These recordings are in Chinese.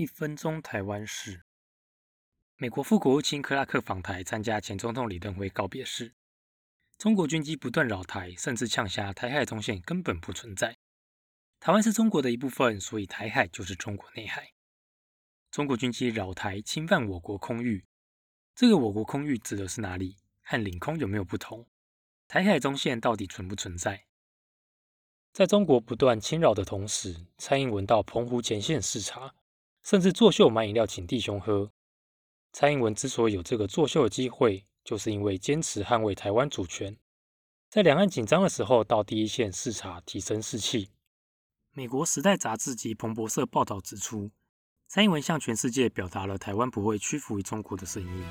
一分钟台湾事。美国副国务卿克拉克访台参加前总统李登辉告别式。中国军机不断扰台，甚至呛下台海中线根本不存在。台湾是中国的一部分，所以台海就是中国内海。中国军机扰台侵犯我国空域，这个我国空域指的是哪里？和领空有没有不同？台海中线到底存不存在？在中国不断侵扰的同时，蔡英文到澎湖前线视察，甚至作秀买饮料请弟兄喝。蔡英文之所以有这个作秀的机会，就是因为坚持捍卫台湾主权，在两岸紧张的时候到第一线视察，提升士气。美国《时代》杂志及彭博社报道指出，蔡英文向全世界表达了台湾不会屈服于中国的声音。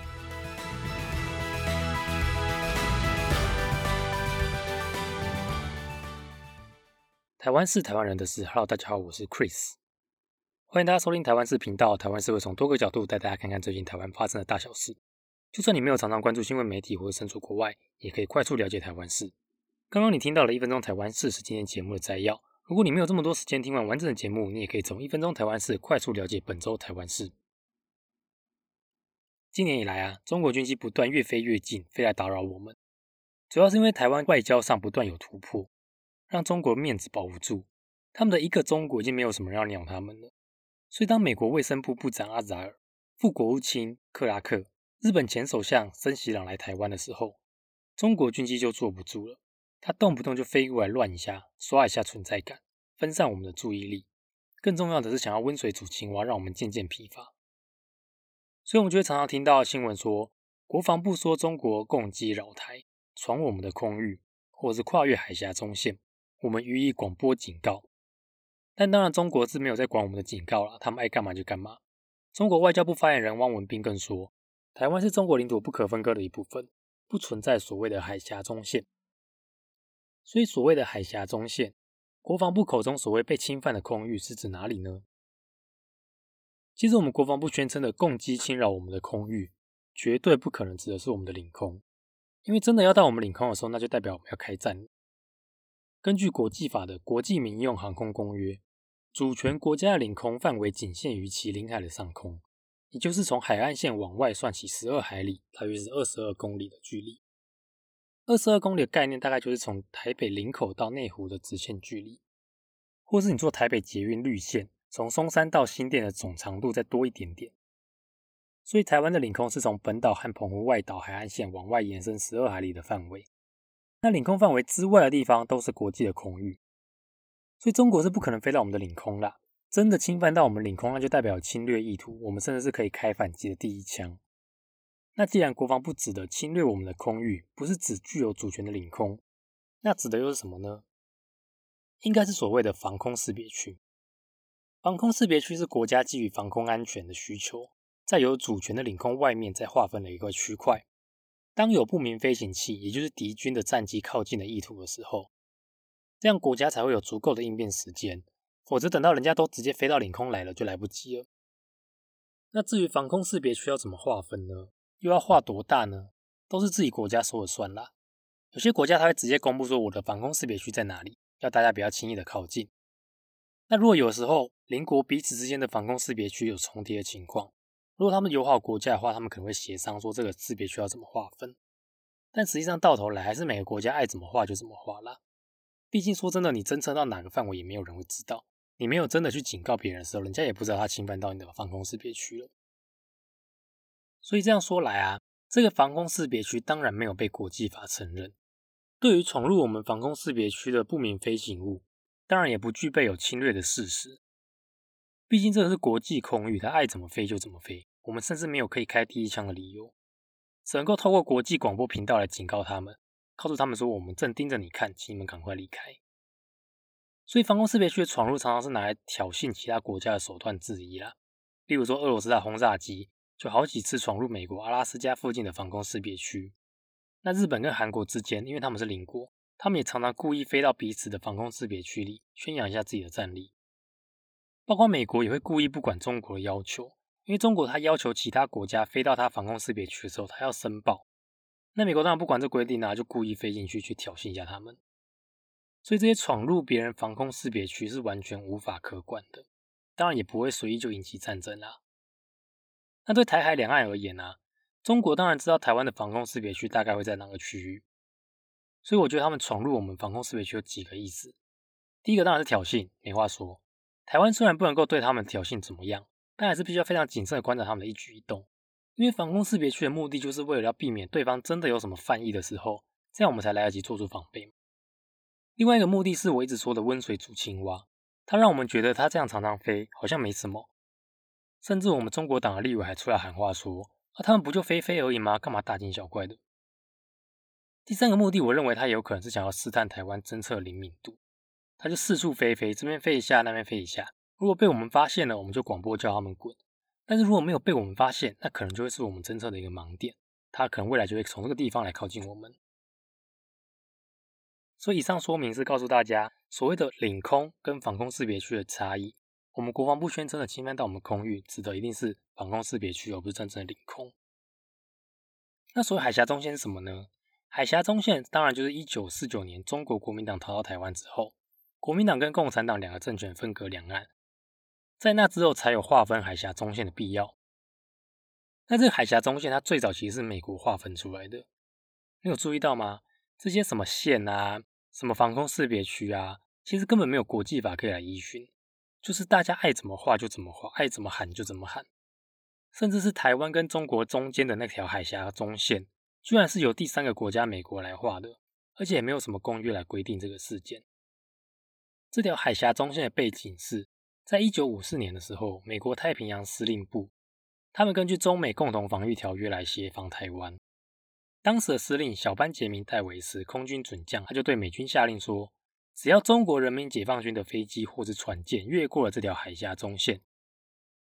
台湾是台湾人的事。Hello，大家好，我是 Chris，欢迎大家收听台湾事频道。台湾是会从多个角度带大家看看最近台湾发生的大小事。就算你没有常常关注新闻媒体或者身处国外，也可以快速了解台湾事。刚刚你听到了一分钟台湾事是今天节目的摘要。如果你没有这么多时间听完完整的节目，你也可以从一分钟台湾事快速了解本周台湾事。今年以来啊，中国军机不断越飞越近，飞来打扰我们，主要是因为台湾外交上不断有突破，让中国面子保不住。他们的一个中国已经没有什么人要鸟他们了。所以当美国卫生部部长阿扎尔、副国务卿克拉克。日本前首相森喜朗来台湾的时候，中国军机就坐不住了。他动不动就飞过来乱一下，刷一下存在感，分散我们的注意力。更重要的是，想要温水煮青蛙，让我们渐渐疲乏。所以，我们就会常常听到新闻说，国防部说中国共击扰台，闯我们的空域，或者是跨越海峡中线，我们予以广播警告。但当然，中国是没有在管我们的警告了，他们爱干嘛就干嘛。中国外交部发言人汪文斌更说。台湾是中国领土不可分割的一部分，不存在所谓的海峡中线。所以，所谓的海峡中线，国防部口中所谓被侵犯的空域是指哪里呢？其实，我们国防部宣称的共机侵扰我们的空域，绝对不可能指的是我们的领空，因为真的要到我们领空的时候，那就代表我们要开战。根据国际法的《国际民用航空公约》，主权国家的领空范围仅限于其领海的上空。也就是从海岸线往外算起十二海里，大约是二十二公里的距离。二十二公里的概念，大概就是从台北林口到内湖的直线距离，或是你坐台北捷运绿线，从松山到新店的总长度再多一点点。所以台湾的领空是从本岛和澎湖外岛海岸线往外延伸十二海里的范围。那领空范围之外的地方都是国际的空域，所以中国是不可能飞到我们的领空啦。真的侵犯到我们领空，那就代表侵略意图，我们甚至是可以开反击的第一枪。那既然国防部指的侵略我们的空域，不是指具有主权的领空，那指的又是什么呢？应该是所谓的防空识别区。防空识别区是国家基于防空安全的需求，在有主权的领空外面再划分了一个区块。当有不明飞行器，也就是敌军的战机靠近的意图的时候，这样国家才会有足够的应变时间。否则，等到人家都直接飞到领空来了，就来不及了。那至于防空识别区要怎么划分呢？又要划多大呢？都是自己国家说了算啦。有些国家他会直接公布说我的防空识别区在哪里，要大家不要轻易的靠近。那如果有时候邻国彼此之间的防空识别区有重叠的情况，如果他们友好国家的话，他们可能会协商说这个识别区要怎么划分。但实际上到头来还是每个国家爱怎么划就怎么划啦。毕竟说真的，你侦测到哪个范围，也没有人会知道。你没有真的去警告别人的时候，人家也不知道他侵犯到你的防空识别区了。所以这样说来啊，这个防空识别区当然没有被国际法承认。对于闯入我们防空识别区的不明飞行物，当然也不具备有侵略的事实。毕竟这是国际空域，它爱怎么飞就怎么飞，我们甚至没有可以开第一枪的理由，只能够透过国际广播频道来警告他们，告诉他们说我们正盯着你看，请你们赶快离开。所以防空识别区的闯入常常是拿来挑衅其他国家的手段之一啦。例如说，俄罗斯的轰炸机就好几次闯入美国阿拉斯加附近的防空识别区。那日本跟韩国之间，因为他们是邻国，他们也常常故意飞到彼此的防空识别区里，宣扬一下自己的战力。包括美国也会故意不管中国的要求，因为中国他要求其他国家飞到他防空识别区的时候，他要申报。那美国当然不管这规定啊，就故意飞进去去挑衅一下他们。所以这些闯入别人防空识别区是完全无法可管的，当然也不会随意就引起战争啦。那对台海两岸而言呢，中国当然知道台湾的防空识别区大概会在哪个区域，所以我觉得他们闯入我们防空识别区有几个意思。第一个当然是挑衅，没话说。台湾虽然不能够对他们挑衅怎么样，但还是必须要非常谨慎的观察他们的一举一动，因为防空识别区的目的就是为了要避免对方真的有什么犯意的时候，这样我们才来得及做出防备。另外一个目的是我一直说的温水煮青蛙，它让我们觉得它这样常常飞好像没什么，甚至我们中国党的立委还出来喊话说：“啊，他们不就飞飞而已吗？干嘛大惊小怪的？”第三个目的，我认为他有可能是想要试探台湾侦测灵敏度。他就四处飞飞，这边飞一下，那边飞一下。如果被我们发现了，我们就广播叫他们滚；但是如果没有被我们发现，那可能就会是我们侦测的一个盲点，它可能未来就会从这个地方来靠近我们。所以以上说明是告诉大家，所谓的领空跟防空识别区的差异。我们国防部宣称的侵犯到我们空域，指的一定是防空识别区，而不是真正的领空。那所谓海峡中线是什么呢？海峡中线当然就是一九四九年中国国民党逃到台湾之后。国民党跟共产党两个政权分隔两岸，在那之后才有划分海峡中线的必要。那这个海峡中线，它最早其实是美国划分出来的。你有注意到吗？这些什么线啊，什么防空识别区啊，其实根本没有国际法可以来依循，就是大家爱怎么画就怎么画，爱怎么喊就怎么喊。甚至是台湾跟中国中间的那条海峡中线，居然是由第三个国家美国来画的，而且也没有什么公约来规定这个事件。这条海峡中线的背景是，在一九五四年的时候，美国太平洋司令部他们根据中美共同防御条约来协防台湾。当时的司令小班杰明戴维斯空军准将，他就对美军下令说：只要中国人民解放军的飞机或是船舰越过了这条海峡中线，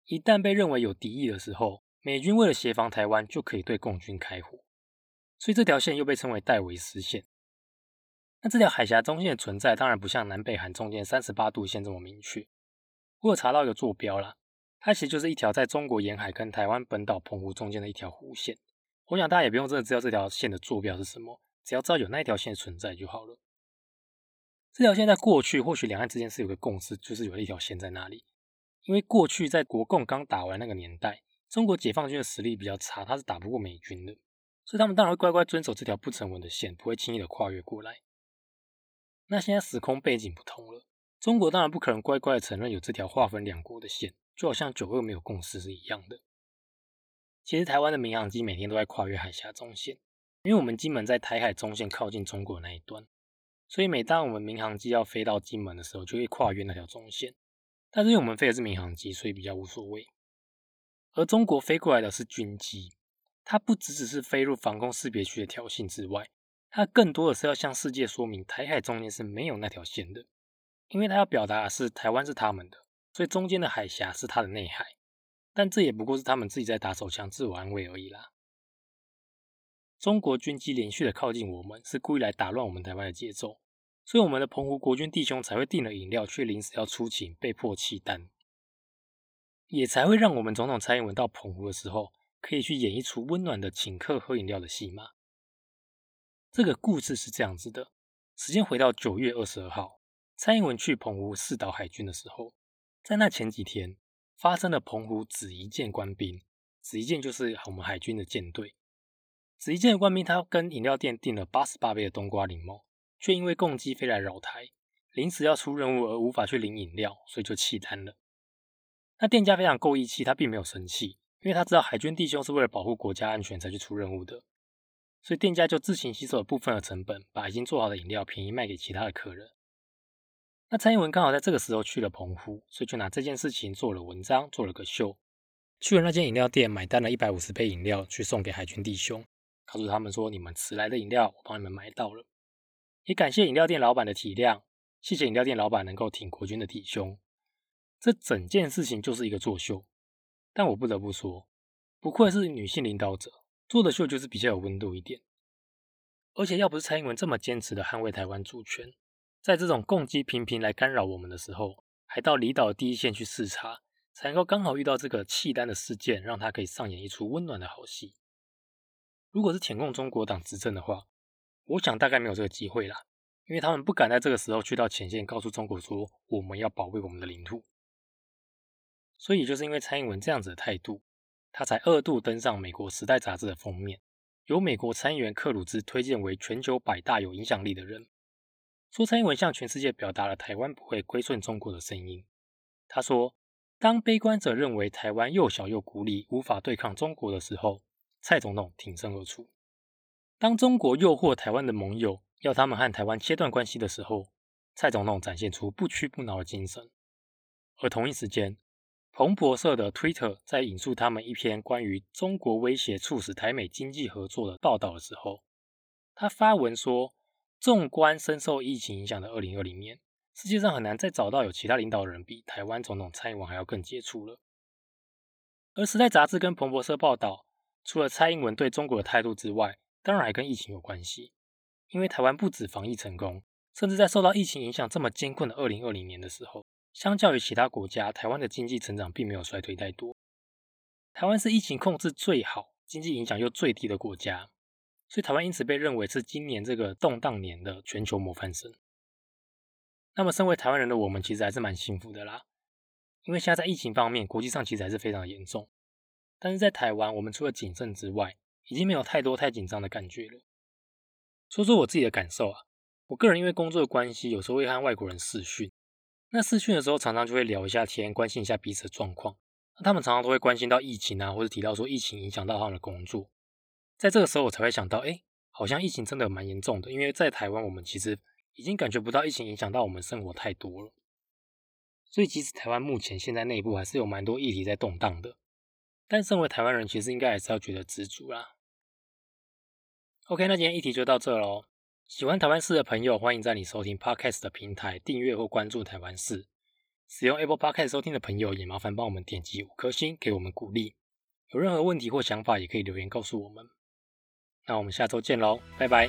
一旦被认为有敌意的时候，美军为了协防台湾，就可以对共军开火。所以这条线又被称为戴维斯线。那这条海峡中线的存在，当然不像南北韩中间三十八度线这么明确。我有查到一个坐标啦，它其实就是一条在中国沿海跟台湾本岛澎湖中间的一条弧线。我想大家也不用真的知道这条线的坐标是什么，只要知道有那一条线存在就好了。这条线在过去或许两岸之间是有个共识，就是有一条线在那里。因为过去在国共刚打完那个年代，中国解放军的实力比较差，他是打不过美军的，所以他们当然会乖乖遵守这条不成文的线，不会轻易的跨越过来。那现在时空背景不同了，中国当然不可能乖乖的承认有这条划分两国的线，就好像九二没有共识是一样的。其实台湾的民航机每天都在跨越海峡中线，因为我们金门在台海中线靠近中国那一端，所以每当我们民航机要飞到金门的时候，就会跨越那条中线。但是因为我们飞的是民航机，所以比较无所谓。而中国飞过来的是军机，它不只只是飞入防空识别区的挑衅之外。它更多的是要向世界说明，台海中间是没有那条线的，因为他要表达是台湾是他们的，所以中间的海峡是他的内海。但这也不过是他们自己在打手枪自我安慰而已啦。中国军机连续的靠近我们，是故意来打乱我们台湾的节奏，所以我们的澎湖国军弟兄才会订了饮料，却临时要出勤，被迫弃单，也才会让我们总统蔡英文到澎湖的时候，可以去演一出温暖的请客喝饮料的戏码。这个故事是这样子的：时间回到九月二十二号，蔡英文去澎湖试导海军的时候，在那前几天发生了澎湖紫一舰官兵，紫一舰就是我们海军的舰队。紫一舰的官兵他跟饮料店订了八十八杯的冬瓜柠檬，却因为共机飞来扰台，临时要出任务而无法去领饮料，所以就弃单了。那店家非常够义气，他并没有生气，因为他知道海军弟兄是为了保护国家安全才去出任务的。所以店家就自行吸收了部分的成本，把已经做好的饮料便宜卖给其他的客人。那蔡英文刚好在这个时候去了澎湖，所以就拿这件事情做了文章，做了个秀。去了那间饮料店，买单了一百五十杯饮料，去送给海军弟兄，告诉他们说：“你们迟来的饮料，我帮你们买到了。”也感谢饮料店老板的体谅，谢谢饮料店老板能够挺国军的弟兄。这整件事情就是一个作秀，但我不得不说，不愧是女性领导者。做的秀就是比较有温度一点，而且要不是蔡英文这么坚持的捍卫台湾主权，在这种共机频频来干扰我们的时候，还到离岛第一线去视察，才能够刚好遇到这个契丹的事件，让他可以上演一出温暖的好戏。如果是舔共中国党执政的话，我想大概没有这个机会啦，因为他们不敢在这个时候去到前线，告诉中国说我们要保卫我们的领土。所以就是因为蔡英文这样子的态度，他才二度登上美国《时代》杂志的封面，由美国参议员克鲁兹推荐为全球百大有影响力的人。说蔡英文向全世界表达了台湾不会归顺中国的声音。他说：“当悲观者认为台湾又小又孤立，无法对抗中国的时候，蔡总统挺身而出。当中国诱惑台湾的盟友，要他们和台湾切断关系的时候，蔡总统展现出不屈不挠的精神。而同一时间，彭博社的 Twitter 在引述他们一篇关于中国威胁促使台美经济合作的报道的时候，他发文说：“纵观深受疫情影响的2020年，世界上很难再找到有其他领导人比台湾总统蔡英文还要更杰出了。”而《时代》杂志跟彭博社报道，除了蔡英文对中国的态度之外，当然还跟疫情有关系。因为台湾不止防疫成功，甚至在受到疫情影响这么艰困的2020年的时候。相较于其他国家，台湾的经济成长并没有衰退太多。台湾是疫情控制最好、经济影响又最低的国家，所以台湾因此被认为是今年这个动荡年的全球模范生。那么，身为台湾人的我们，其实还是蛮幸福的啦，因为现在在疫情方面，国际上其实还是非常严重。但是在台湾，我们除了谨慎之外，已经没有太多太紧张的感觉了。说说我自己的感受啊，我个人因为工作的关系，有时候会和外国人视讯。那视讯的时候，常常就会聊一下天，关心一下彼此的状况。那他们常常都会关心到疫情啊，或者提到说疫情影响到他们的工作。在这个时候，我才会想到，哎，好像疫情真的蛮严重的。因为在台湾，我们其实已经感觉不到疫情影响到我们生活太多了。所以，即使台湾目前现在内部还是有蛮多议题在动荡的，但身为台湾人，其实应该还是要觉得知足啦。OK，那今天议题就到这喽。喜欢台湾事的朋友，欢迎在你收听 Podcast 的平台订阅或关注台湾事。使用 Apple Podcast 收听的朋友，也麻烦帮我们点击五颗星，给我们鼓励。有任何问题或想法，也可以留言告诉我们。那我们下周见喽，拜拜。